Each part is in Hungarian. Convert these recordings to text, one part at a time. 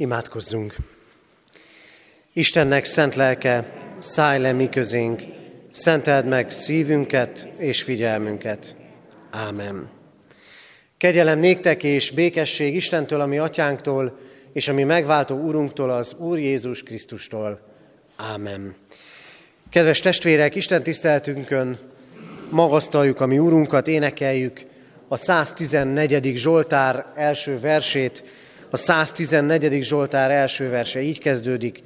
Imádkozzunk! Istennek szent lelke, szállj le mi közénk, szenteld meg szívünket és figyelmünket. Ámen. Kegyelem néktek és békesség Istentől, ami atyánktól, és ami megváltó Úrunktól, az Úr Jézus Krisztustól. Ámen. Kedves testvérek, Isten tiszteltünkön magasztaljuk a mi Úrunkat, énekeljük a 114. Zsoltár első versét, a 114. Zsoltár első verse így kezdődik,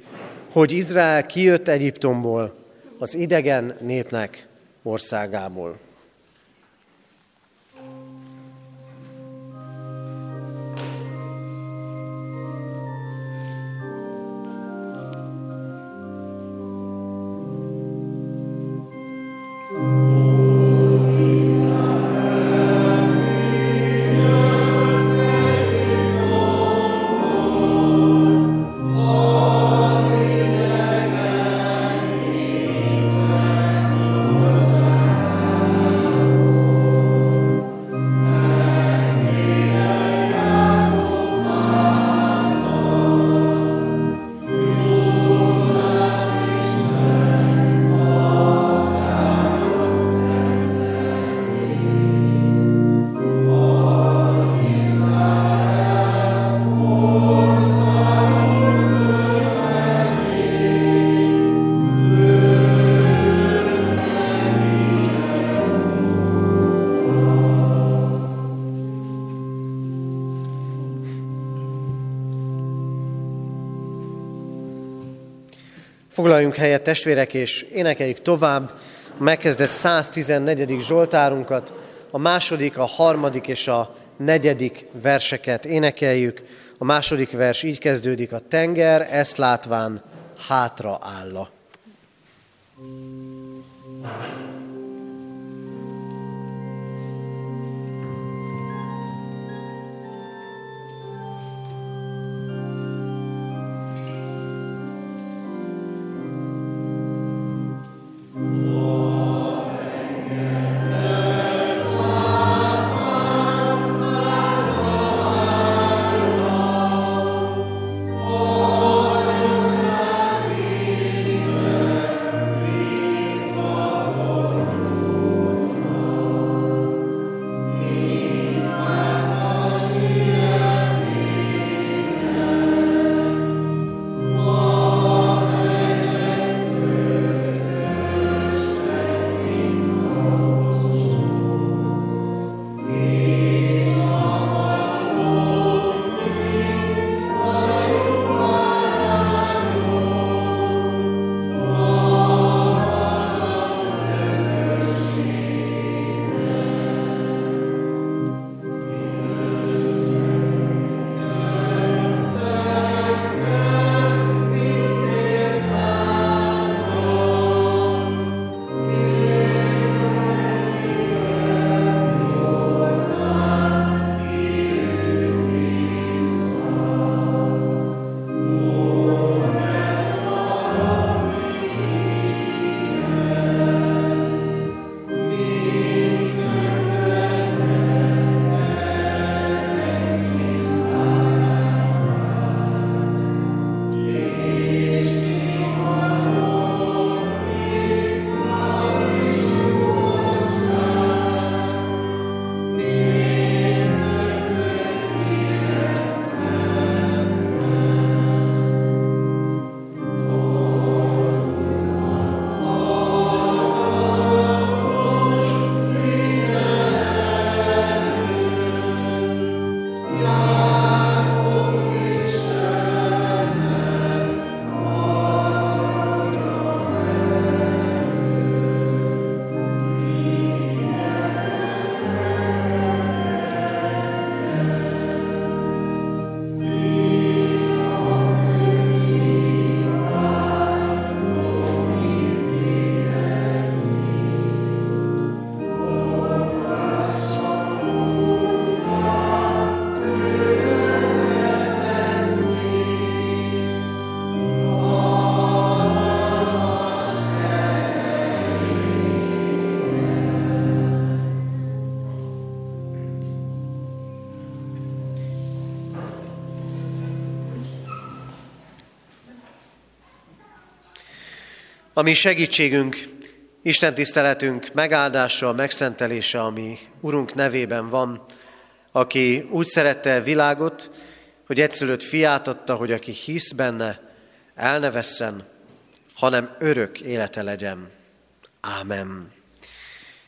hogy Izrael kijött Egyiptomból, az idegen népnek országából. Foglaljunk helyet, testvérek, és énekeljük tovább megkezdett 114. Zsoltárunkat, a második, a harmadik és a negyedik verseket énekeljük. A második vers így kezdődik, a tenger ezt látván hátra álla. thank Ami segítségünk, Isten tiszteletünk megáldása, megszentelése, ami Urunk nevében van, aki úgy szerette a világot, hogy egyszülött fiát adta, hogy aki hisz benne, el ne vesszen, hanem örök élete legyen. Ámen.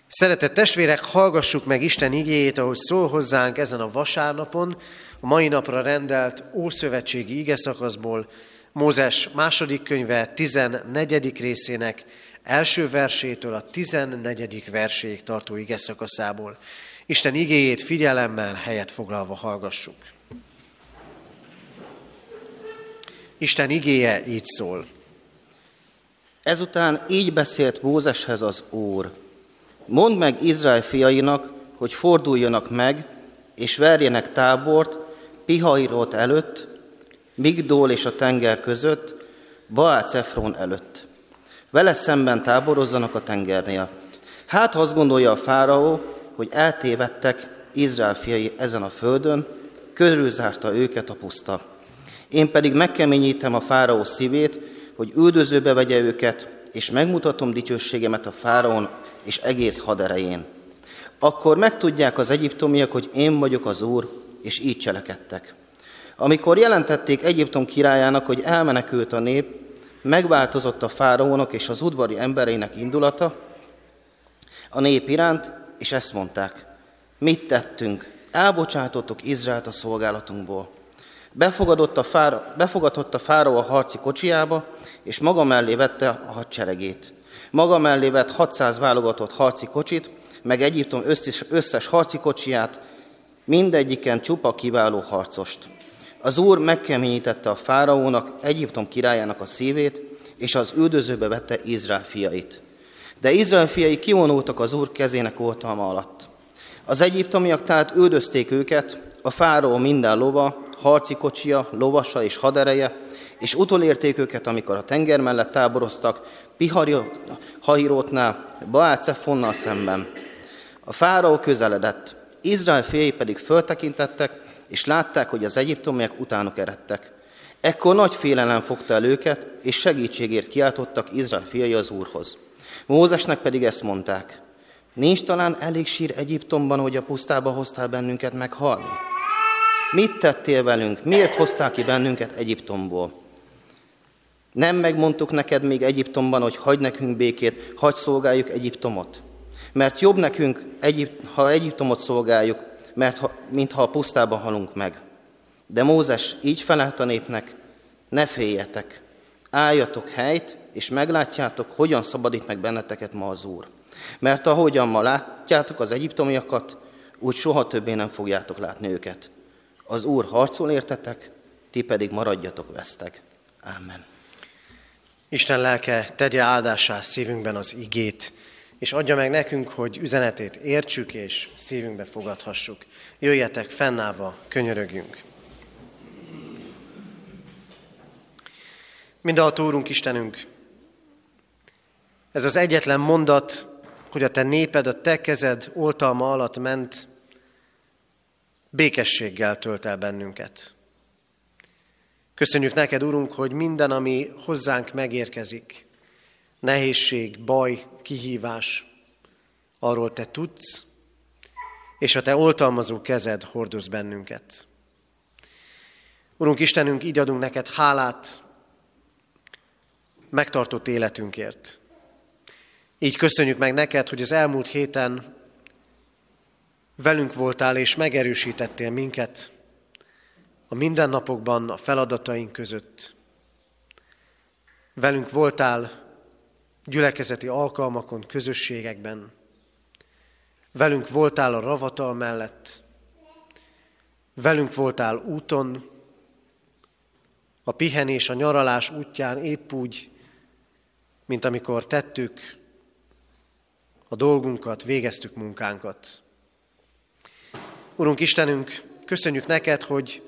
Szeretett testvérek, hallgassuk meg Isten igéjét, ahogy szól hozzánk ezen a vasárnapon, a mai napra rendelt Ószövetségi ige szakaszból, Mózes második könyve 14. részének első versétől a 14. verséig tartó ige szakaszából. Isten igéjét figyelemmel helyet foglalva hallgassuk. Isten igéje így szól. Ezután így beszélt Mózeshez az Úr. Mondd meg Izrael fiainak, hogy forduljanak meg, és verjenek tábort Pihairót előtt, Migdól és a tenger között, Baác Efron előtt. Vele szemben táborozzanak a tengernél. Hát, ha azt gondolja a fáraó, hogy eltévedtek Izrael fiai ezen a földön, körülzárta őket a puszta. Én pedig megkeményítem a fáraó szívét, hogy üldözőbe vegye őket, és megmutatom dicsőségemet a fáraón és egész haderején. Akkor megtudják az egyiptomiak, hogy én vagyok az Úr, és így cselekedtek. Amikor jelentették Egyiptom királyának, hogy elmenekült a nép, megváltozott a fáraónak és az udvari embereinek indulata a nép iránt, és ezt mondták, mit tettünk, elbocsátottuk Izraelt a szolgálatunkból. Befogadott a, fára, befogadott a fáraó a harci kocsiába, és maga mellé vette a hadseregét. Maga mellé vett 600 válogatott harci kocsit, meg Egyiptom összes, összes harci kocsiját, mindegyiken csupa kiváló harcost. Az Úr megkeményítette a fáraónak, Egyiptom királyának a szívét, és az üldözőbe vette Izrael fiait. De Izrael fiai kivonultak az Úr kezének oltalma alatt. Az egyiptomiak tehát üldözték őket, a fáraó minden lova, harci kocsia, lovasa és hadereje, és utolérték őket, amikor a tenger mellett táboroztak, Pihahirótnál, Baálcefonnal szemben. A fáraó közeledett, Izrael fiai pedig föltekintettek, és látták, hogy az egyiptomiak utánuk eredtek. Ekkor nagy félelem fogta el őket, és segítségért kiáltottak Izrael fiai az Úrhoz. Mózesnek pedig ezt mondták, nincs talán elég sír Egyiptomban, hogy a pusztába hoztál bennünket meghalni? Mit tettél velünk? Miért hoztál ki bennünket Egyiptomból? Nem megmondtuk neked még Egyiptomban, hogy hagyd nekünk békét, hagyd szolgáljuk Egyiptomot? Mert jobb nekünk, ha Egyiptomot szolgáljuk, mert ha, mintha a pusztában halunk meg. De Mózes így felelt a népnek, ne féljetek, álljatok helyt, és meglátjátok, hogyan szabadít meg benneteket ma az Úr. Mert ahogyan ma látjátok az egyiptomiakat, úgy soha többé nem fogjátok látni őket. Az Úr harcol értetek, ti pedig maradjatok vesztek. Amen. Isten lelke tegye áldásá szívünkben az igét, és adja meg nekünk, hogy üzenetét értsük és szívünkbe fogadhassuk. Jöjjetek fennállva, könyörögjünk. a Úrunk Istenünk, ez az egyetlen mondat, hogy a te néped, a te kezed oltalma alatt ment, békességgel tölt el bennünket. Köszönjük neked, Urunk, hogy minden, ami hozzánk megérkezik, nehézség, baj, kihívás, arról te tudsz, és a te oltalmazó kezed hordoz bennünket. Urunk Istenünk, így adunk neked hálát megtartott életünkért. Így köszönjük meg neked, hogy az elmúlt héten velünk voltál és megerősítettél minket a mindennapokban, a feladataink között. Velünk voltál gyülekezeti alkalmakon, közösségekben. Velünk voltál a ravatal mellett, velünk voltál úton, a pihenés, a nyaralás útján épp úgy, mint amikor tettük a dolgunkat, végeztük munkánkat. Urunk Istenünk, köszönjük neked, hogy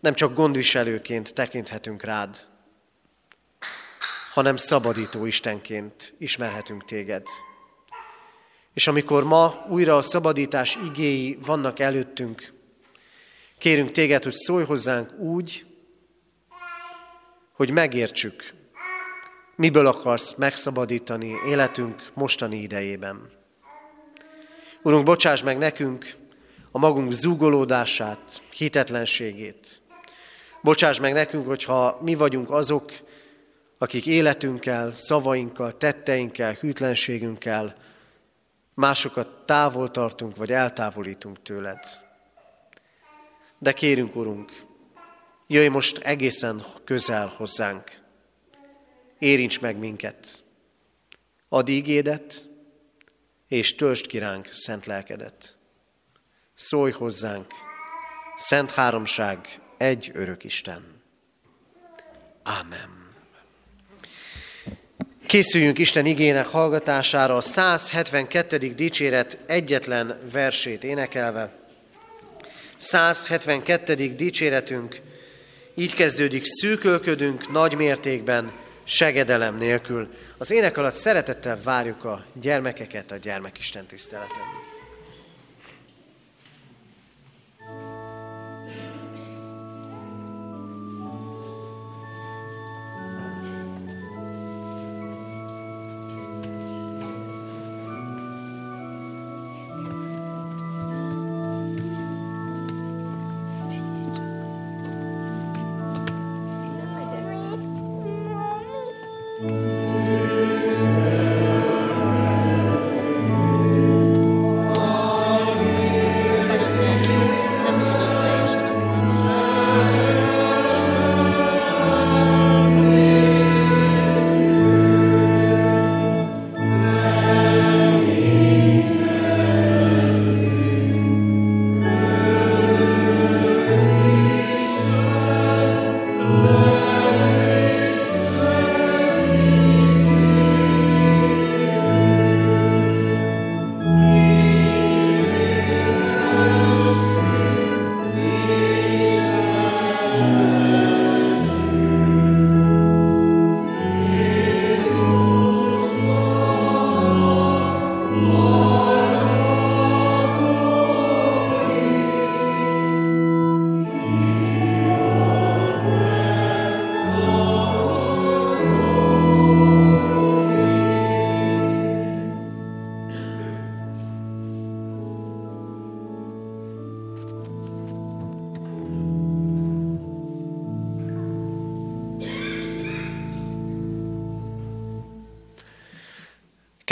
nem csak gondviselőként tekinthetünk rád, hanem szabadító Istenként ismerhetünk téged. És amikor ma újra a szabadítás igéi vannak előttünk, kérünk téged, hogy szólj hozzánk úgy, hogy megértsük, Miből akarsz megszabadítani életünk mostani idejében? Urunk, bocsáss meg nekünk a magunk zúgolódását, hitetlenségét. Bocsáss meg nekünk, hogyha mi vagyunk azok, akik életünkkel, szavainkkal, tetteinkkel, hűtlenségünkkel másokat távol tartunk, vagy eltávolítunk tőled. De kérünk, Urunk, jöjj most egészen közel hozzánk. Érints meg minket. Add ígédet, és töltsd ki ránk szent lelkedet. Szólj hozzánk, Szent Háromság, egy örök Isten. Ámen. Készüljünk Isten igének hallgatására a 172. dicséret egyetlen versét énekelve. 172. dicséretünk így kezdődik, szűkölködünk nagy mértékben, segedelem nélkül. Az ének alatt szeretettel várjuk a gyermekeket a gyermekisten tiszteleten.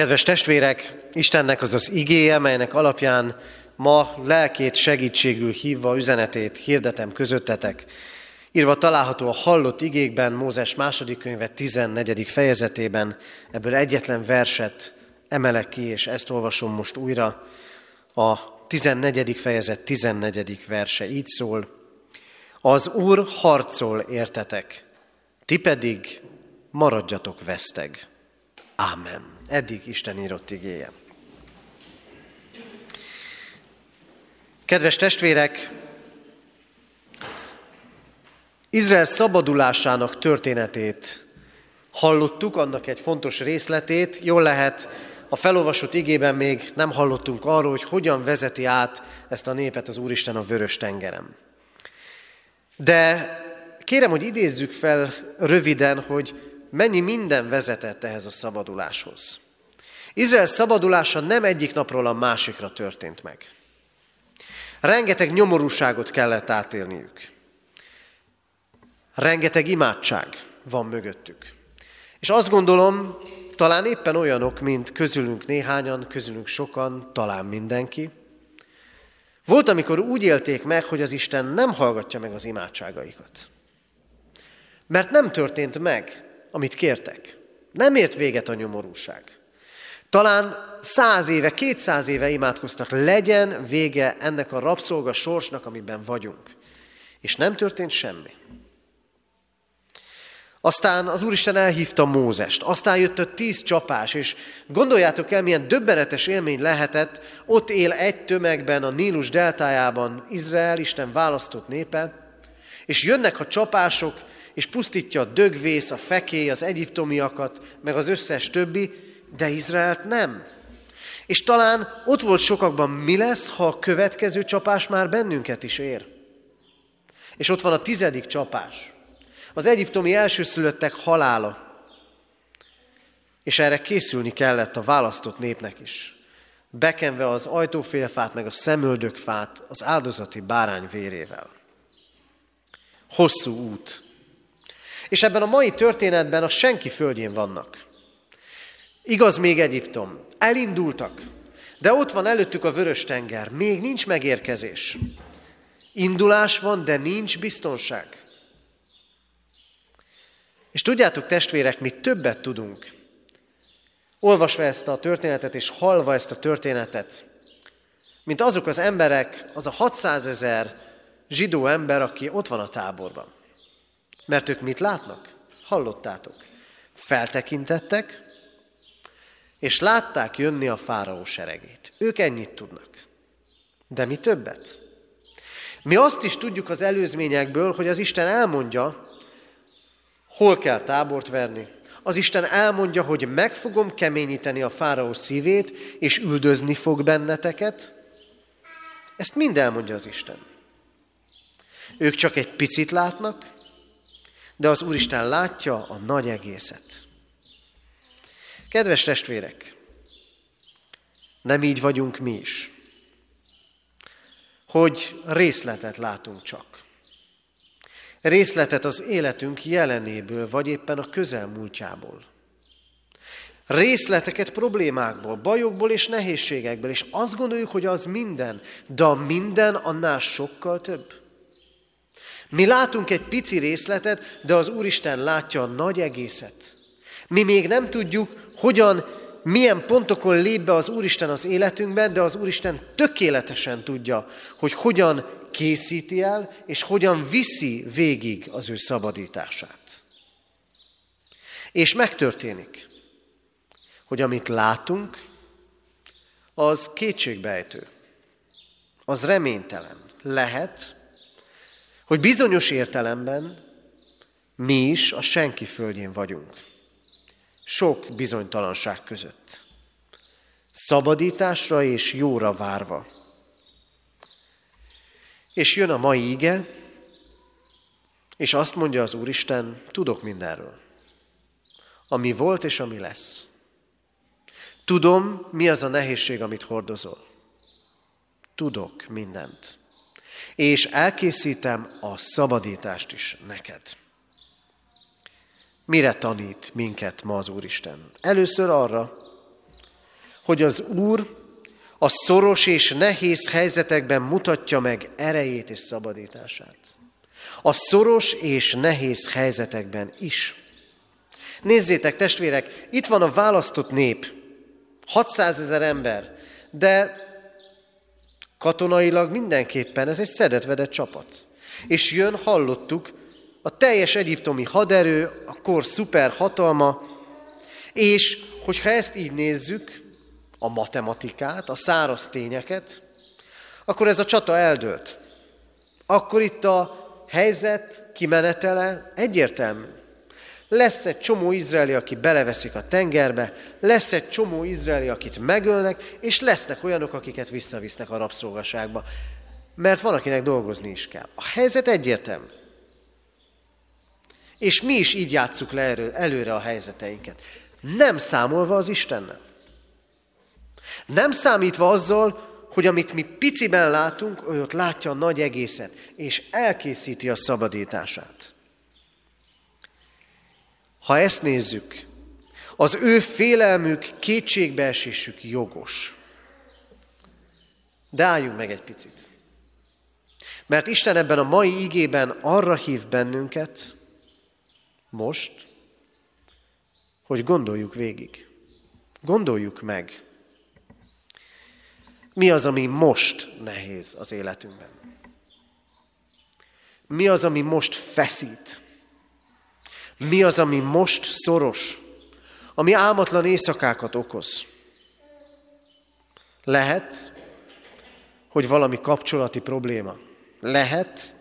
Kedves testvérek, Istennek az az igéje, melynek alapján ma lelkét segítségül hívva üzenetét hirdetem közöttetek. Írva található a hallott igékben, Mózes második könyve 14. fejezetében, ebből egyetlen verset emelek ki, és ezt olvasom most újra. A 14. fejezet 14. verse így szól. Az Úr harcol értetek, ti pedig maradjatok veszteg. Ámen. Eddig Isten írott igéje. Kedves testvérek, Izrael szabadulásának történetét hallottuk, annak egy fontos részletét. Jól lehet, a felolvasott igében még nem hallottunk arról, hogy hogyan vezeti át ezt a népet az Úristen a vörös tengerem. De kérem, hogy idézzük fel röviden, hogy mennyi minden vezetett ehhez a szabaduláshoz. Izrael szabadulása nem egyik napról a másikra történt meg. Rengeteg nyomorúságot kellett átélniük. Rengeteg imádság van mögöttük. És azt gondolom, talán éppen olyanok, mint közülünk néhányan, közülünk sokan, talán mindenki. Volt, amikor úgy élték meg, hogy az Isten nem hallgatja meg az imádságaikat. Mert nem történt meg, amit kértek. Nem ért véget a nyomorúság. Talán száz éve, kétszáz éve imádkoztak, legyen vége ennek a rabszolga sorsnak, amiben vagyunk. És nem történt semmi. Aztán az Úristen elhívta Mózest, aztán jött a tíz csapás, és gondoljátok el, milyen döbbenetes élmény lehetett, ott él egy tömegben a Nílus deltájában Izrael, Isten választott népe, és jönnek a csapások, és pusztítja a dögvész, a fekély, az egyiptomiakat, meg az összes többi, de Izraelt nem. És talán ott volt sokakban, mi lesz, ha a következő csapás már bennünket is ér. És ott van a tizedik csapás. Az egyiptomi elsőszülöttek halála. És erre készülni kellett a választott népnek is, bekenve az ajtófélfát meg a szemöldökfát az áldozati bárány vérével. Hosszú út. És ebben a mai történetben a senki földjén vannak. Igaz még Egyiptom. Elindultak, de ott van előttük a vörös tenger. Még nincs megérkezés. Indulás van, de nincs biztonság. És tudjátok, testvérek, mi többet tudunk. Olvasva ezt a történetet és hallva ezt a történetet, mint azok az emberek, az a 600 ezer zsidó ember, aki ott van a táborban. Mert ők mit látnak? Hallottátok. Feltekintettek, és látták jönni a fáraó seregét. Ők ennyit tudnak. De mi többet? Mi azt is tudjuk az előzményekből, hogy az Isten elmondja, hol kell tábort verni. Az Isten elmondja, hogy meg fogom keményíteni a fáraó szívét, és üldözni fog benneteket. Ezt mind elmondja az Isten. Ők csak egy picit látnak, de az Úristen látja a nagy egészet. Kedves testvérek, nem így vagyunk mi is, hogy részletet látunk csak. Részletet az életünk jelenéből, vagy éppen a közelmúltjából. Részleteket problémákból, bajokból és nehézségekből, és azt gondoljuk, hogy az minden, de a minden annál sokkal több. Mi látunk egy pici részletet, de az Úristen látja a nagy egészet. Mi még nem tudjuk, hogyan, milyen pontokon lép be az Úristen az életünkben, de az Úristen tökéletesen tudja, hogy hogyan készíti el, és hogyan viszi végig az ő szabadítását. És megtörténik, hogy amit látunk, az kétségbejtő, az reménytelen. Lehet, hogy bizonyos értelemben mi is a senki földjén vagyunk sok bizonytalanság között. Szabadításra és jóra várva. És jön a mai ige, és azt mondja az Úristen, tudok mindenről. Ami volt és ami lesz. Tudom, mi az a nehézség, amit hordozol. Tudok mindent. És elkészítem a szabadítást is neked. Mire tanít minket ma az Úristen? Először arra, hogy az Úr a szoros és nehéz helyzetekben mutatja meg erejét és szabadítását. A szoros és nehéz helyzetekben is. Nézzétek, testvérek, itt van a választott nép, 600 ezer ember, de katonailag mindenképpen ez egy szedetvedett csapat. És jön, hallottuk, a teljes egyiptomi haderő, a kor szuper hatalma, és hogyha ezt így nézzük, a matematikát, a száraz tényeket, akkor ez a csata eldőlt. Akkor itt a helyzet kimenetele egyértelmű. Lesz egy csomó izraeli, aki beleveszik a tengerbe, lesz egy csomó izraeli, akit megölnek, és lesznek olyanok, akiket visszavisznek a rabszolgaságba. Mert van, akinek dolgozni is kell. A helyzet egyértelmű. És mi is így játsszuk le erő, előre a helyzeteinket. Nem számolva az Istennel. Nem számítva azzal, hogy amit mi piciben látunk, ő ott látja a nagy egészet, és elkészíti a szabadítását. Ha ezt nézzük, az ő félelmük, kétségbeesésük jogos. De álljunk meg egy picit. Mert Isten ebben a mai igében arra hív bennünket, most, hogy gondoljuk végig. Gondoljuk meg, mi az, ami most nehéz az életünkben. Mi az, ami most feszít. Mi az, ami most szoros, ami álmatlan éjszakákat okoz. Lehet, hogy valami kapcsolati probléma. Lehet,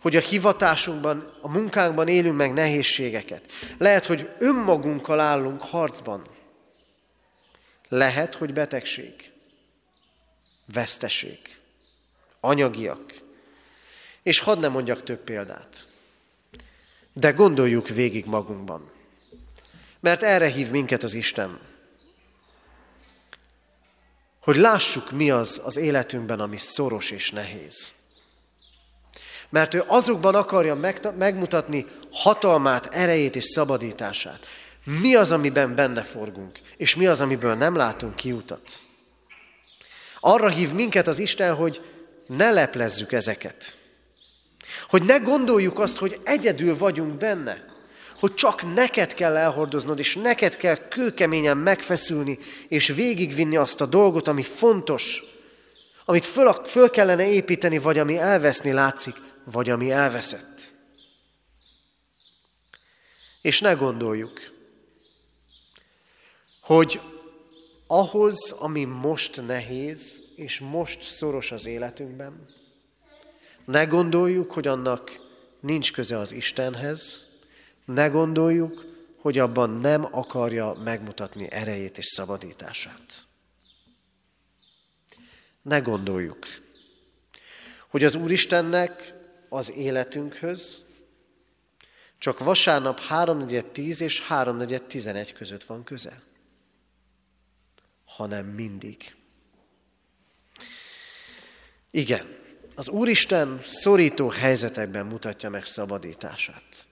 hogy a hivatásunkban, a munkánkban élünk meg nehézségeket. Lehet, hogy önmagunkkal állunk harcban. Lehet, hogy betegség, veszteség, anyagiak. És hadd ne mondjak több példát. De gondoljuk végig magunkban. Mert erre hív minket az Isten. Hogy lássuk, mi az az életünkben, ami szoros és nehéz. Mert ő azokban akarja megmutatni hatalmát, erejét és szabadítását. Mi az, amiben benne forgunk, és mi az, amiből nem látunk kiutat. Arra hív minket az Isten, hogy ne leplezzük ezeket. Hogy ne gondoljuk azt, hogy egyedül vagyunk benne. Hogy csak neked kell elhordoznod, és neked kell kőkeményen megfeszülni, és végigvinni azt a dolgot, ami fontos, amit föl, föl kellene építeni, vagy ami elveszni látszik, vagy ami elveszett. És ne gondoljuk, hogy ahhoz, ami most nehéz, és most szoros az életünkben, ne gondoljuk, hogy annak nincs köze az Istenhez, ne gondoljuk, hogy abban nem akarja megmutatni erejét és szabadítását. Ne gondoljuk, hogy az Úristennek az életünkhöz csak vasárnap 3.4.10 és 3.4.11 között van köze, hanem mindig. Igen, az Úristen szorító helyzetekben mutatja meg szabadítását.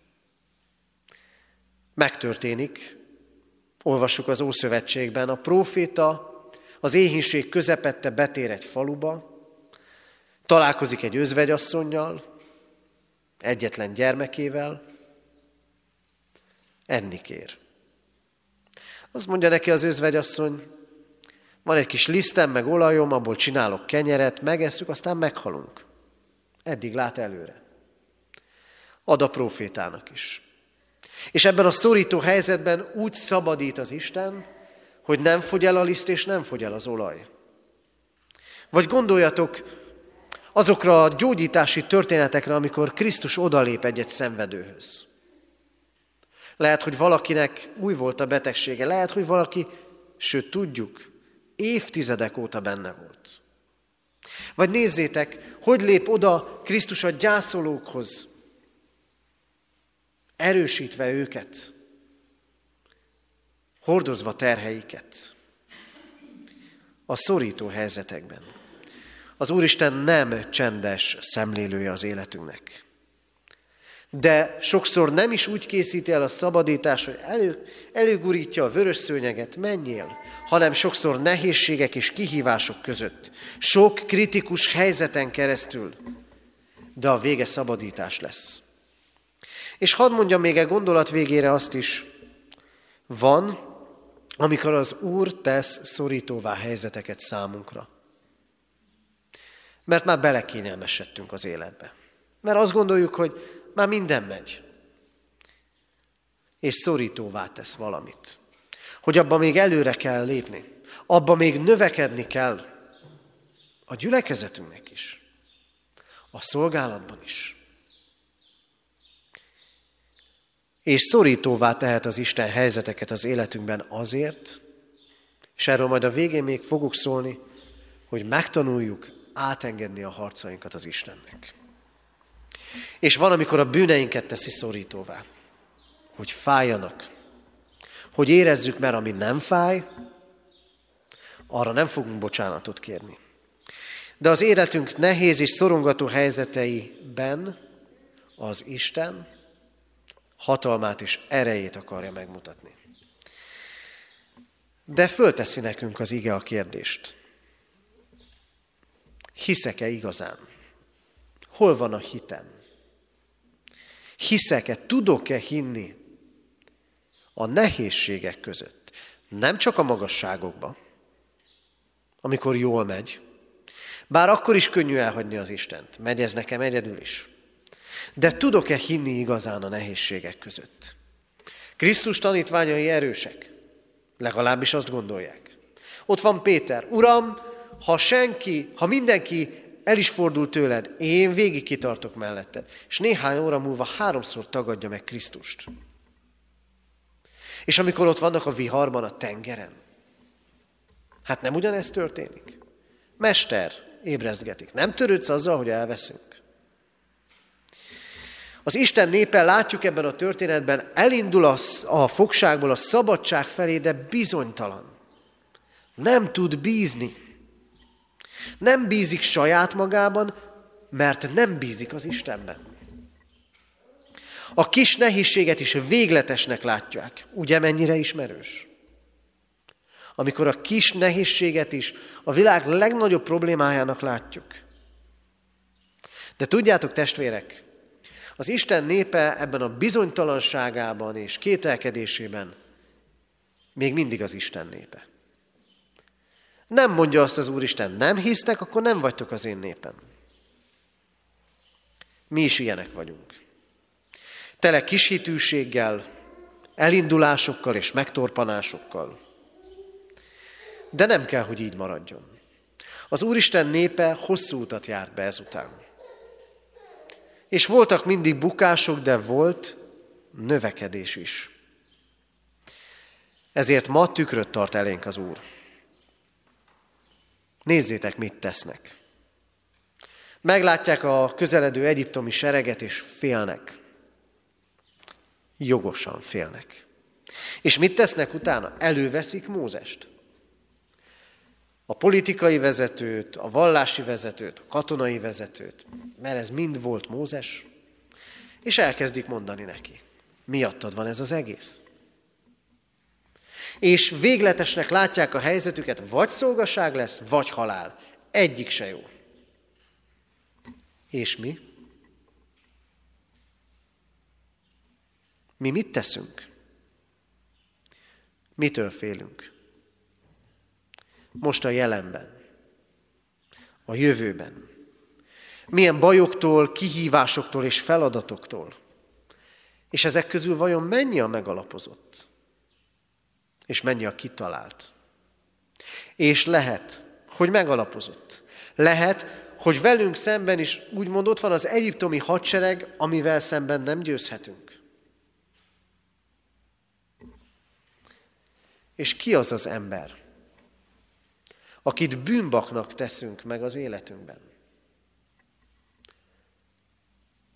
Megtörténik, olvassuk az Ószövetségben, a próféta az éhínség közepette betér egy faluba, találkozik egy özvegyasszonynal, egyetlen gyermekével, enni kér. Azt mondja neki az özvegyasszony, van egy kis lisztem, meg olajom, abból csinálok kenyeret, megesszük, aztán meghalunk. Eddig lát előre. Ad a profétának is. És ebben a szorító helyzetben úgy szabadít az Isten, hogy nem fogy el a liszt, és nem fogy el az olaj. Vagy gondoljatok azokra a gyógyítási történetekre, amikor Krisztus odalép egy-egy szenvedőhöz. Lehet, hogy valakinek új volt a betegsége, lehet, hogy valaki, sőt tudjuk, évtizedek óta benne volt. Vagy nézzétek, hogy lép oda Krisztus a gyászolókhoz, erősítve őket, hordozva terheiket a szorító helyzetekben. Az Úristen nem csendes szemlélője az életünknek. De sokszor nem is úgy készíti el a szabadítás, hogy elő, előgurítja a vörös szőnyeget, menjél, hanem sokszor nehézségek és kihívások között, sok kritikus helyzeten keresztül, de a vége szabadítás lesz. És hadd mondjam még egy gondolat végére azt is, van, amikor az Úr tesz szorítóvá helyzeteket számunkra. Mert már belekényelmesedtünk az életbe. Mert azt gondoljuk, hogy már minden megy. És szorítóvá tesz valamit. Hogy abba még előre kell lépni. Abba még növekedni kell. A gyülekezetünknek is. A szolgálatban is. És szorítóvá tehet az Isten helyzeteket az életünkben azért, és erről majd a végén még fogok szólni, hogy megtanuljuk átengedni a harcainkat az Istennek. És van, amikor a bűneinket teszi szorítóvá, hogy fájjanak, hogy érezzük, mert ami nem fáj, arra nem fogunk bocsánatot kérni. De az életünk nehéz és szorongató helyzeteiben az Isten hatalmát és erejét akarja megmutatni. De fölteszi nekünk az ige a kérdést. Hiszek-e igazán? Hol van a hitem? Hiszek-e, tudok-e hinni a nehézségek között? Nem csak a magasságokban, amikor jól megy, bár akkor is könnyű elhagyni az Istent, megy ez nekem egyedül is. De tudok-e hinni igazán a nehézségek között? Krisztus tanítványai erősek, legalábbis azt gondolják. Ott van Péter, Uram, ha senki, ha mindenki el is fordul tőled, én végig kitartok melletted. És néhány óra múlva háromszor tagadja meg Krisztust. És amikor ott vannak a viharban, a tengeren, hát nem ugyanezt történik? Mester, ébrezgetik. Nem törődsz azzal, hogy elveszünk? Az Isten népe, látjuk ebben a történetben, elindul a, a fogságból a szabadság felé, de bizonytalan. Nem tud bízni. Nem bízik saját magában, mert nem bízik az Istenben. A kis nehézséget is végletesnek látják. Ugye mennyire ismerős? Amikor a kis nehézséget is a világ legnagyobb problémájának látjuk. De tudjátok, testvérek, az Isten népe ebben a bizonytalanságában és kételkedésében még mindig az Isten népe. Nem mondja azt az Úristen, nem hisztek, akkor nem vagytok az én népem. Mi is ilyenek vagyunk. Tele kishitűséggel, elindulásokkal és megtorpanásokkal. De nem kell, hogy így maradjon. Az Úristen népe hosszú utat járt be ezután. És voltak mindig bukások, de volt növekedés is. Ezért ma tükröt tart elénk az Úr. Nézzétek, mit tesznek. Meglátják a közeledő egyiptomi sereget, és félnek. Jogosan félnek. És mit tesznek utána? Előveszik Mózest. A politikai vezetőt, a vallási vezetőt, a katonai vezetőt, mert ez mind volt Mózes, és elkezdik mondani neki. Miattad van ez az egész? És végletesnek látják a helyzetüket, vagy szolgaság lesz, vagy halál. Egyik se jó. És mi? Mi mit teszünk? Mitől félünk? Most a jelenben, a jövőben. Milyen bajoktól, kihívásoktól és feladatoktól. És ezek közül vajon mennyi a megalapozott? És mennyi a kitalált? És lehet, hogy megalapozott. Lehet, hogy velünk szemben is úgymond ott van az egyiptomi hadsereg, amivel szemben nem győzhetünk. És ki az az ember, akit bűnbaknak teszünk meg az életünkben?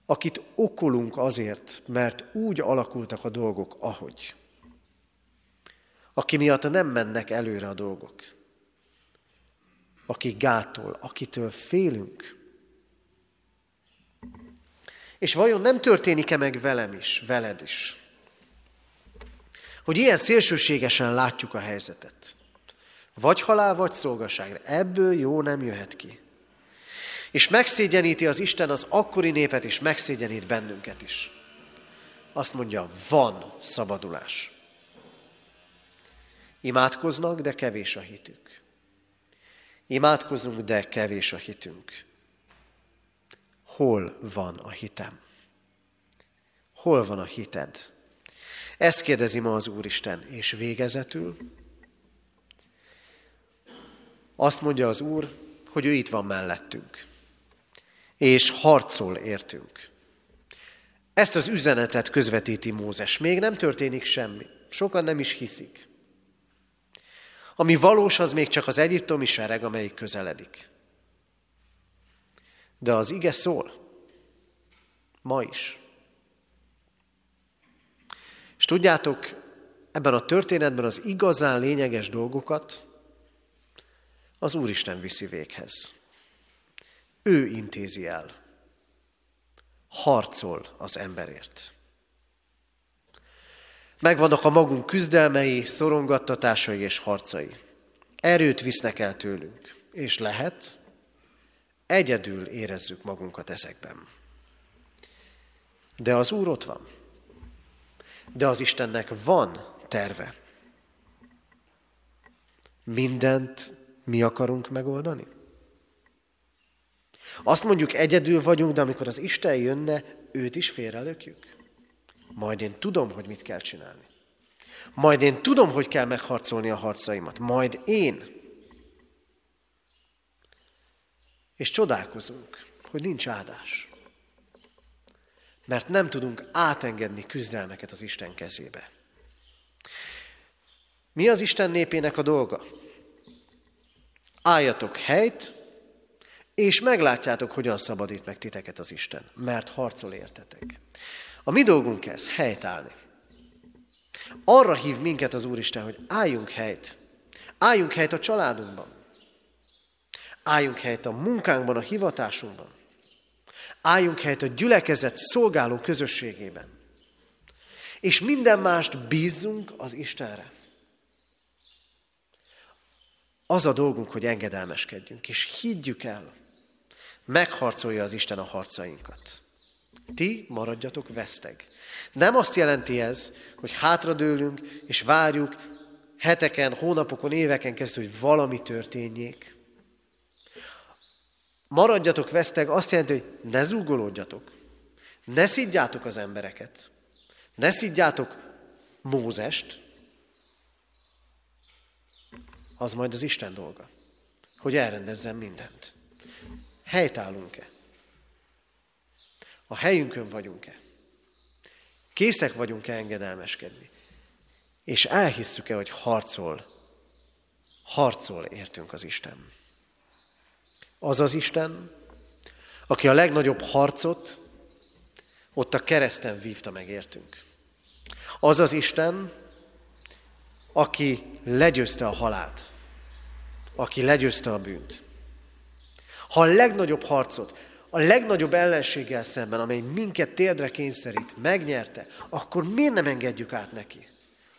Akit okolunk azért, mert úgy alakultak a dolgok, ahogy. Aki miatt nem mennek előre a dolgok aki gátol, akitől félünk. És vajon nem történik-e meg velem is, veled is? Hogy ilyen szélsőségesen látjuk a helyzetet. Vagy halál, vagy szolgaság. Ebből jó nem jöhet ki. És megszégyeníti az Isten az akkori népet, és megszégyenít bennünket is. Azt mondja, van szabadulás. Imádkoznak, de kevés a hitük. Imádkozunk, de kevés a hitünk. Hol van a hitem? Hol van a hited? Ezt kérdezi ma az Úristen, és végezetül azt mondja az Úr, hogy ő itt van mellettünk, és harcol értünk. Ezt az üzenetet közvetíti Mózes. Még nem történik semmi. Sokan nem is hiszik. Ami valós, az még csak az egyiptomi sereg, amelyik közeledik. De az ige szól. Ma is. És tudjátok, ebben a történetben az igazán lényeges dolgokat az Úristen viszi véghez. Ő intézi el. Harcol az emberért. Megvannak a magunk küzdelmei, szorongattatásai és harcai. Erőt visznek el tőlünk, és lehet, egyedül érezzük magunkat ezekben. De az Úr ott van. De az Istennek van terve. Mindent mi akarunk megoldani? Azt mondjuk egyedül vagyunk, de amikor az Isten jönne, őt is félrelökjük. Majd én tudom, hogy mit kell csinálni. Majd én tudom, hogy kell megharcolni a harcaimat. Majd én. És csodálkozunk, hogy nincs áldás. Mert nem tudunk átengedni küzdelmeket az Isten kezébe. Mi az Isten népének a dolga? Álljatok helyt, és meglátjátok, hogyan szabadít meg titeket az Isten, mert harcol értetek. A mi dolgunk ez, helytállni. Arra hív minket az Úristen, hogy álljunk helyt. Álljunk helyt a családunkban. Álljunk helyt a munkánkban, a hivatásunkban. Álljunk helyt a gyülekezet szolgáló közösségében. És minden mást bízzunk az Istenre. Az a dolgunk, hogy engedelmeskedjünk, és higgyük el, megharcolja az Isten a harcainkat. Ti maradjatok veszteg. Nem azt jelenti ez, hogy hátradőlünk és várjuk heteken, hónapokon, éveken keresztül, hogy valami történjék. Maradjatok veszteg azt jelenti, hogy ne zúgolódjatok. Ne szidjátok az embereket. Ne szidjátok Mózest. Az majd az Isten dolga, hogy elrendezzen mindent. Helytállunk-e? A helyünkön vagyunk-e? Készek vagyunk-e engedelmeskedni? És elhisszük-e, hogy harcol, harcol értünk az Isten. Az az Isten, aki a legnagyobb harcot ott a kereszten vívta meg értünk. Az az Isten, aki legyőzte a halált, aki legyőzte a bűnt. Ha a legnagyobb harcot, a legnagyobb ellenséggel szemben, amely minket térdre kényszerít, megnyerte, akkor miért nem engedjük át neki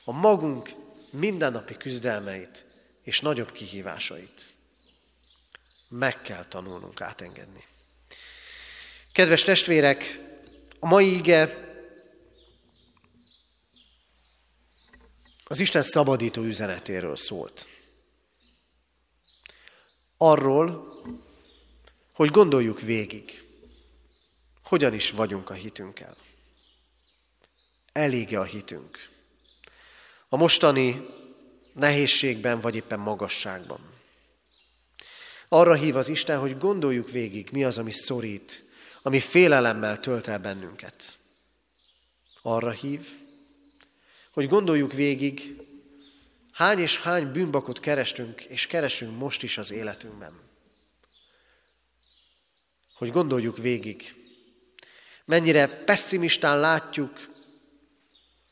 a magunk mindennapi küzdelmeit és nagyobb kihívásait? Meg kell tanulnunk átengedni. Kedves testvérek, a mai ige az Isten szabadító üzenetéről szólt. Arról, hogy gondoljuk végig, hogyan is vagyunk a hitünkkel. Elége a hitünk. A mostani nehézségben, vagy éppen magasságban. Arra hív az Isten, hogy gondoljuk végig, mi az, ami szorít, ami félelemmel tölt el bennünket. Arra hív, hogy gondoljuk végig, hány és hány bűnbakot kerestünk, és keresünk most is az életünkben hogy gondoljuk végig, mennyire pessimistán látjuk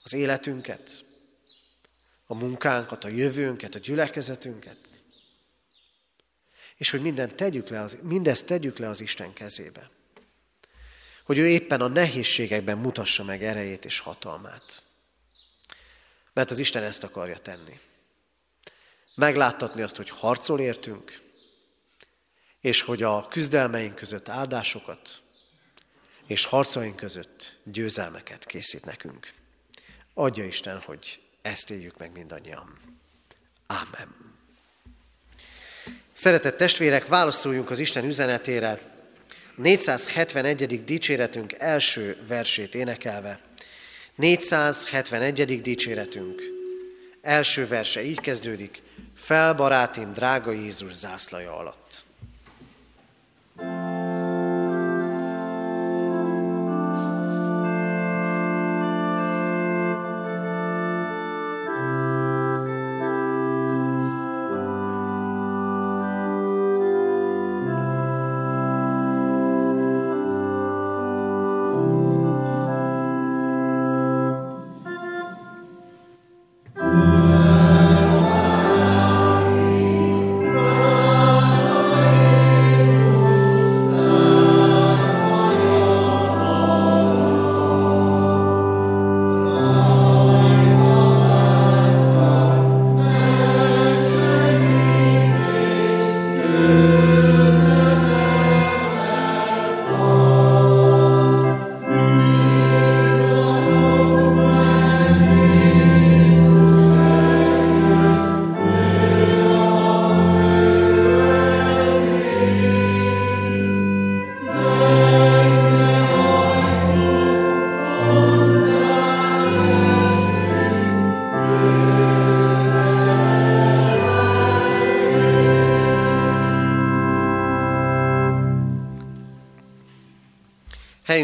az életünket, a munkánkat, a jövőnket, a gyülekezetünket, és hogy mindent tegyük le az, mindezt tegyük le az Isten kezébe. Hogy ő éppen a nehézségekben mutassa meg erejét és hatalmát. Mert az Isten ezt akarja tenni. Megláttatni azt, hogy harcol értünk, és hogy a küzdelmeink között áldásokat, és harcaink között győzelmeket készít nekünk. Adja Isten, hogy ezt éljük meg mindannyian. Ámen. Szeretett testvérek, válaszoljunk az Isten üzenetére, 471. dicséretünk első versét énekelve. 471. dicséretünk első verse így kezdődik, fel barátim, drága Jézus zászlaja alatt. thank you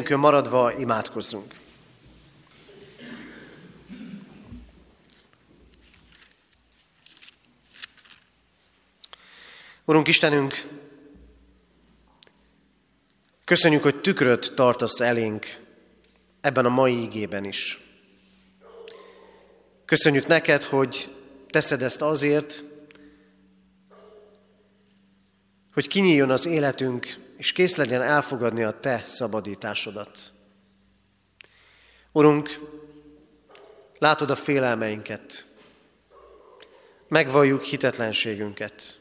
Helyünkön maradva imádkozzunk. Urunk Istenünk, Köszönjük, hogy tükröt tartasz elénk ebben a mai ígében is. Köszönjük neked, hogy teszed ezt azért, hogy kinyíljon az életünk, és kész legyen elfogadni a Te szabadításodat. Urunk, látod a félelmeinket, megvalljuk hitetlenségünket,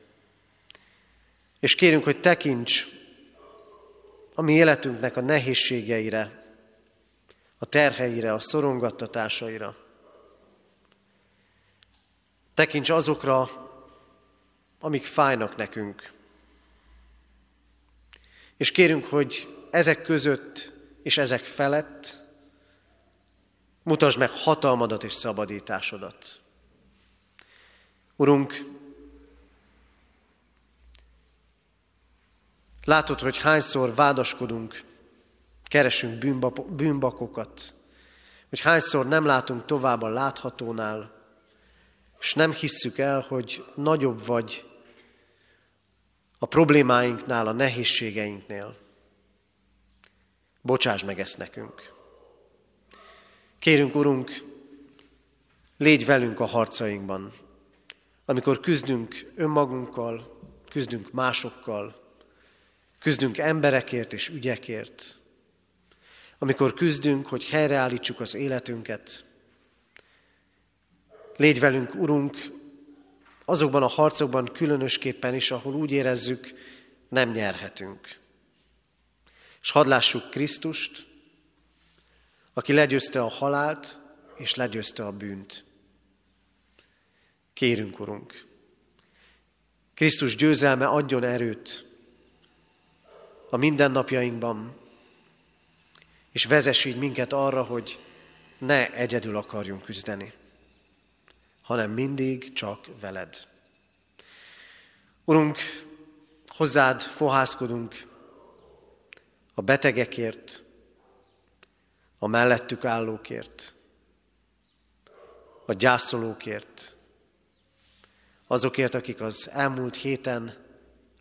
és kérünk, hogy tekints a mi életünknek a nehézségeire, a terheire, a szorongattatásaira. Tekints azokra, amik fájnak nekünk. És kérünk, hogy ezek között és ezek felett mutasd meg hatalmadat és szabadításodat. Urunk, látod, hogy hányszor vádaskodunk, keresünk bűnbakokat, hogy hányszor nem látunk tovább a láthatónál, és nem hisszük el, hogy nagyobb vagy a problémáinknál, a nehézségeinknél. Bocsáss meg ezt nekünk. Kérünk, Urunk, légy velünk a harcainkban, amikor küzdünk önmagunkkal, küzdünk másokkal, küzdünk emberekért és ügyekért, amikor küzdünk, hogy helyreállítsuk az életünket. Légy velünk, Urunk, azokban a harcokban különösképpen is, ahol úgy érezzük, nem nyerhetünk. És hadd lássuk Krisztust, aki legyőzte a halált, és legyőzte a bűnt. Kérünk, Urunk, Krisztus győzelme adjon erőt a mindennapjainkban, és vezess így minket arra, hogy ne egyedül akarjunk küzdeni, hanem mindig csak veled. Urunk, hozzád fohászkodunk a betegekért, a mellettük állókért, a gyászolókért, azokért, akik az elmúlt héten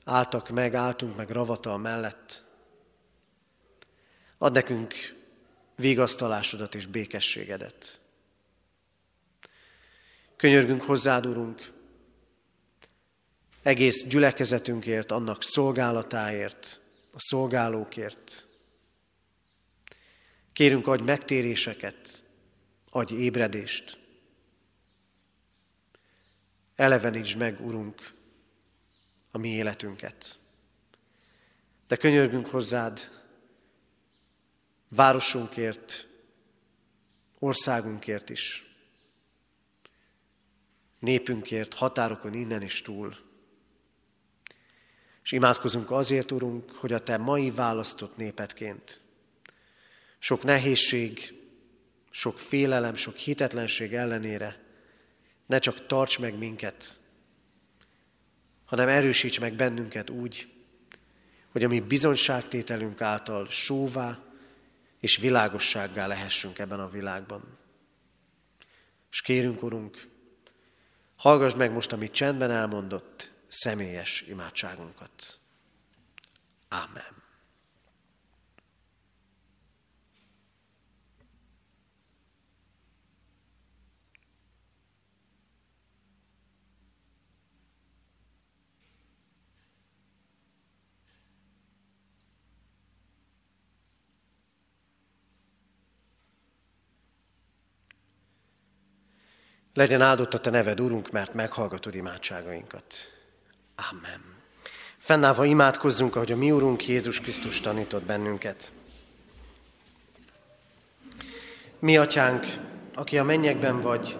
álltak meg, álltunk meg ravata mellett. Ad nekünk vigasztalásodat és békességedet. Könyörgünk hozzád, Urunk, egész gyülekezetünkért, annak szolgálatáért, a szolgálókért. Kérünk, adj megtéréseket, adj ébredést. Elevenítsd meg, Urunk, a mi életünket. De könyörgünk hozzád városunkért, országunkért is, népünkért, határokon innen is túl. És imádkozunk azért, Urunk, hogy a Te mai választott népetként sok nehézség, sok félelem, sok hitetlenség ellenére ne csak tarts meg minket, hanem erősíts meg bennünket úgy, hogy a mi bizonyságtételünk által sóvá és világossággá lehessünk ebben a világban. És kérünk, Urunk, hallgass meg most, amit csendben elmondott, személyes imádságunkat. Amen. Legyen áldott a Te neved, Urunk, mert meghallgatod imádságainkat. Amen. Fennállva imádkozzunk, ahogy a mi Urunk Jézus Krisztus tanított bennünket. Mi, Atyánk, aki a mennyekben vagy,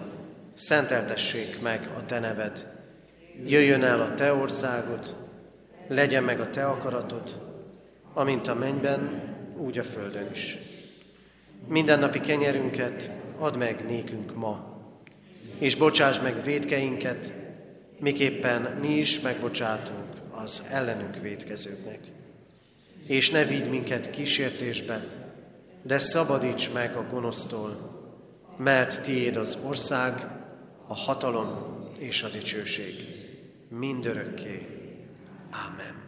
szenteltessék meg a Te neved. Jöjjön el a Te országod, legyen meg a Te akaratod, amint a mennyben, úgy a földön is. Mindennapi kenyerünket add meg nékünk ma, és bocsáss meg védkeinket, miképpen mi is megbocsátunk az ellenünk védkezőknek. És ne vidd minket kísértésbe, de szabadíts meg a gonosztól, mert tiéd az ország, a hatalom és a dicsőség mindörökké. Ámen.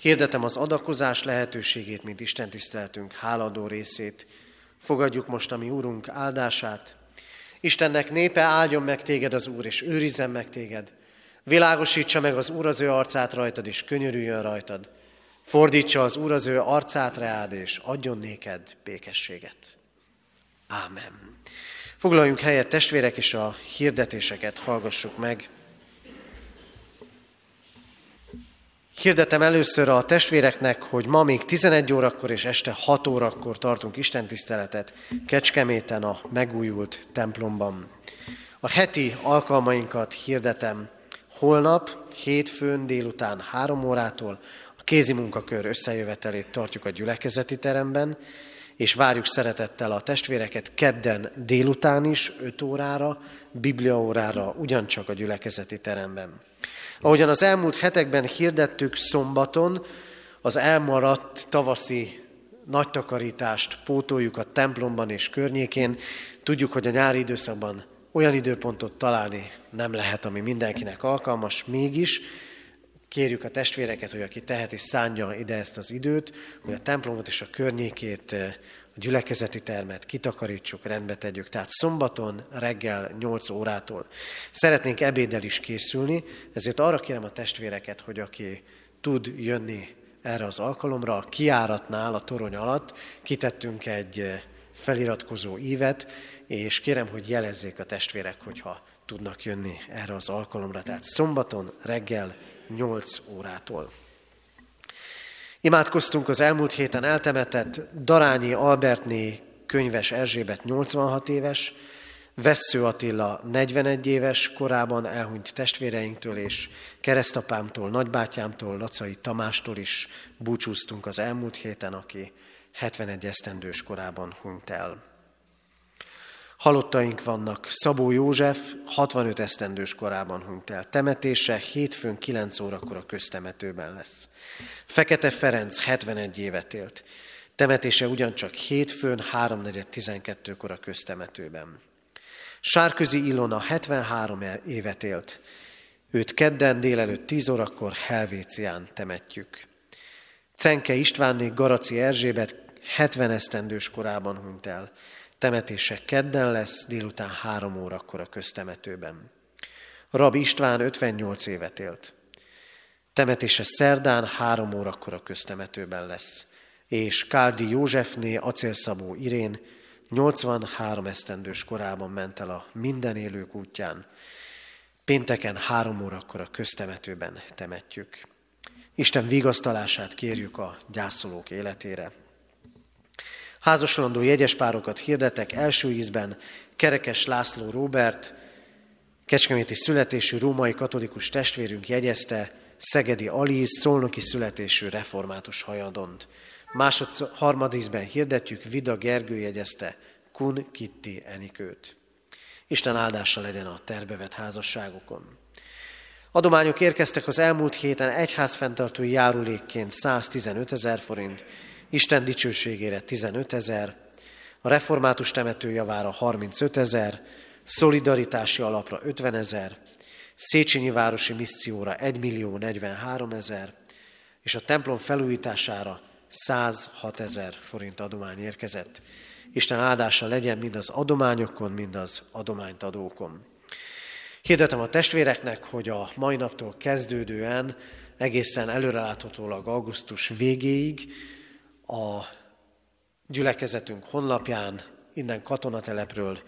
Hirdetem az adakozás lehetőségét, mint Isten tiszteltünk háladó részét. Fogadjuk most a mi Úrunk áldását. Istennek népe áldjon meg téged az Úr, és őrizzen meg téged. Világosítsa meg az Úr az ő arcát rajtad, és könyörüljön rajtad. Fordítsa az Úr az ő arcát reád, és adjon néked békességet. Ámen. Foglaljunk helyet, testvérek, és a hirdetéseket hallgassuk meg. Hirdetem először a testvéreknek, hogy ma még 11 órakor és este 6 órakor tartunk istentiszteletet Kecskeméten a megújult templomban. A heti alkalmainkat hirdetem holnap, hétfőn délután 3 órától a kézi munkakör összejövetelét tartjuk a gyülekezeti teremben, és várjuk szeretettel a testvéreket kedden délután is, 5 órára, bibliaórára, ugyancsak a gyülekezeti teremben. Ahogyan az elmúlt hetekben hirdettük szombaton, az elmaradt tavaszi nagy takarítást pótoljuk a templomban és környékén. Tudjuk, hogy a nyári időszakban olyan időpontot találni nem lehet, ami mindenkinek alkalmas, mégis kérjük a testvéreket, hogy aki teheti, szánja ide ezt az időt, hogy a templomot és a környékét, a gyülekezeti termet kitakarítsuk, rendbe tegyük. Tehát szombaton reggel 8 órától szeretnénk ebéddel is készülni, ezért arra kérem a testvéreket, hogy aki tud jönni erre az alkalomra, a kiáratnál, a torony alatt kitettünk egy feliratkozó ívet, és kérem, hogy jelezzék a testvérek, hogyha tudnak jönni erre az alkalomra. Tehát szombaton reggel 8 órától. Imádkoztunk az elmúlt héten eltemetett Darányi Albertné könyves Erzsébet 86 éves, Vessző Attila 41 éves korában elhunyt testvéreinktől és keresztapámtól, nagybátyámtól, Lacai Tamástól is búcsúztunk az elmúlt héten, aki 71 esztendős korában hunyt el. Halottaink vannak. Szabó József 65 esztendős korában hunyt el. Temetése hétfőn 9 órakor a köztemetőben lesz. Fekete Ferenc 71 évet élt. Temetése ugyancsak hétfőn 3.4.12-kor a köztemetőben. Sárközi Ilona 73 évet élt. Őt kedden délelőtt 10 órakor Helvécián temetjük. Cenke Istvánné Garaci Erzsébet 70 esztendős korában hunyt el. Temetése kedden lesz, délután három órakor a köztemetőben. Rab István 58 évet élt. Temetése szerdán három órakor a köztemetőben lesz. És Káldi Józsefné Acélszabó Irén 83 esztendős korában ment el a minden élők útján. Pénteken három órakor a köztemetőben temetjük. Isten vigasztalását kérjük a gyászolók életére. Házasolandó jegyes párokat hirdetek első ízben Kerekes László Róbert, kecskeméti születésű római katolikus testvérünk jegyezte Szegedi Aliz, szolnoki születésű református hajadont. Másod, harmadízben hirdetjük Vida Gergő jegyezte Kun Kitti Enikőt. Isten áldása legyen a tervbevet házasságokon. Adományok érkeztek az elmúlt héten egyházfenntartói járulékként 115 ezer forint, Isten dicsőségére 15 ezer, a református temető javára 35 ezer, szolidaritási alapra 50 ezer, Széchenyi Városi Misszióra 1 millió 43 ezer, és a templom felújítására 106 ezer forint adomány érkezett. Isten áldása legyen mind az adományokon, mind az adományt adókon. Hirdetem a testvéreknek, hogy a mai naptól kezdődően egészen előreláthatólag augusztus végéig a gyülekezetünk honlapján, innen katonatelepről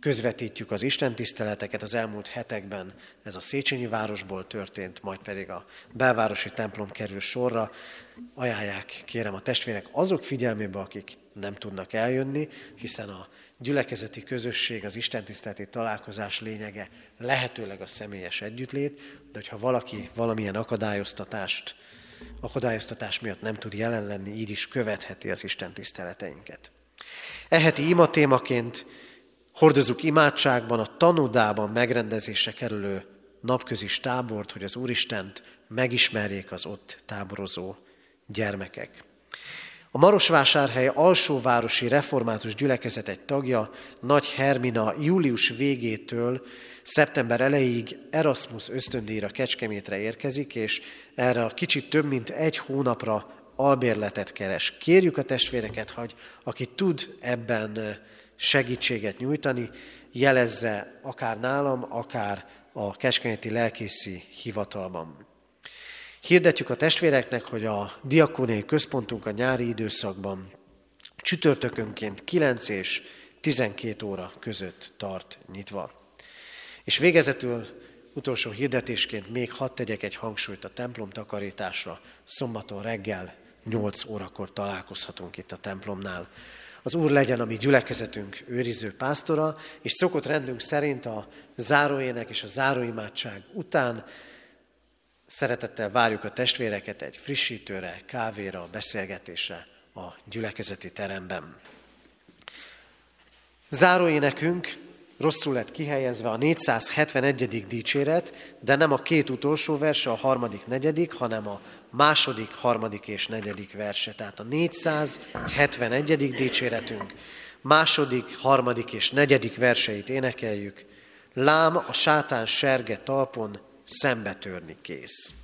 közvetítjük az Isten tiszteleteket az elmúlt hetekben. Ez a Széchenyi városból történt, majd pedig a belvárosi templom kerül sorra. Ajánlják, kérem a testvérek azok figyelmébe, akik nem tudnak eljönni, hiszen a gyülekezeti közösség, az istentiszteleti találkozás lényege lehetőleg a személyes együttlét, de hogyha valaki valamilyen akadályoztatást akadályoztatás miatt nem tud jelen lenni, így is követheti az Isten tiszteleteinket. Eheti ima témaként hordozunk imádságban a tanodában megrendezésre kerülő napközis tábort, hogy az Úristent megismerjék az ott táborozó gyermekek. A Marosvásárhely alsóvárosi református gyülekezet egy tagja, Nagy Hermina július végétől szeptember elejéig Erasmus ösztöndíjra Kecskemétre érkezik, és erre a kicsit több mint egy hónapra albérletet keres. Kérjük a testvéreket, hogy aki tud ebben segítséget nyújtani, jelezze akár nálam, akár a Kecskeméti Lelkészi Hivatalban. Hirdetjük a testvéreknek, hogy a diakóniai központunk a nyári időszakban csütörtökönként 9 és 12 óra között tart nyitva. És végezetül utolsó hirdetésként még hadd tegyek egy hangsúlyt a templom takarításra. Szombaton reggel 8 órakor találkozhatunk itt a templomnál. Az Úr legyen a mi gyülekezetünk őriző pásztora, és szokott rendünk szerint a záróének és a záróimádság után szeretettel várjuk a testvéreket egy frissítőre, kávéra, beszélgetésre a gyülekezeti teremben. Záróénekünk rosszul lett kihelyezve a 471. dicséret, de nem a két utolsó verse, a harmadik, negyedik, hanem a második, harmadik és negyedik verse. Tehát a 471. dicséretünk második, harmadik és negyedik verseit énekeljük. Lám a sátán serge talpon szembetörni kész.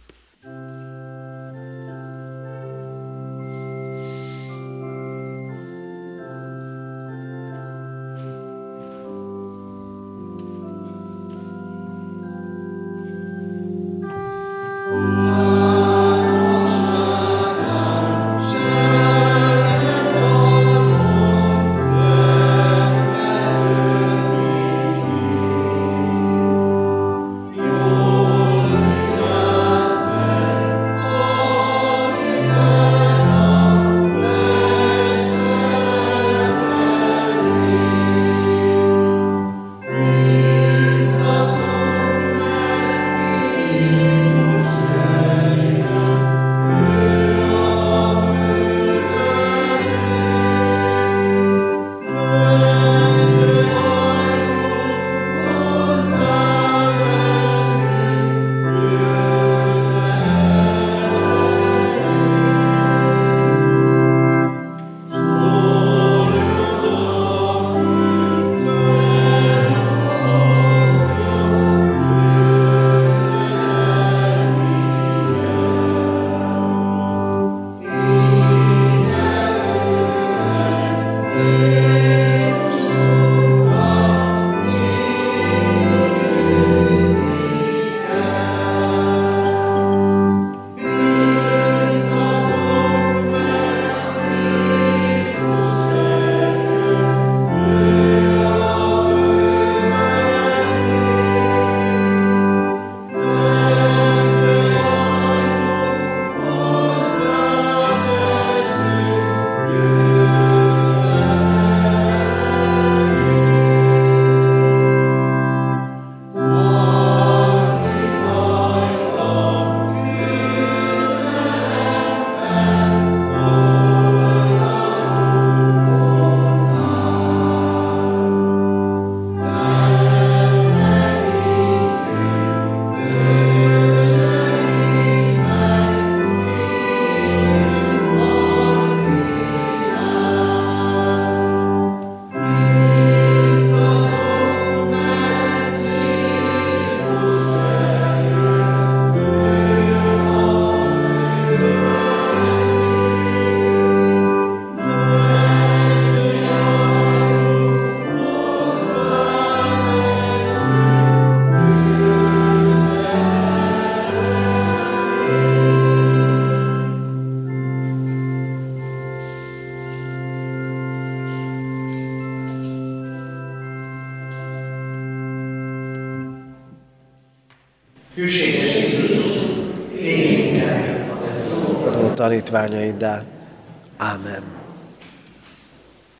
Én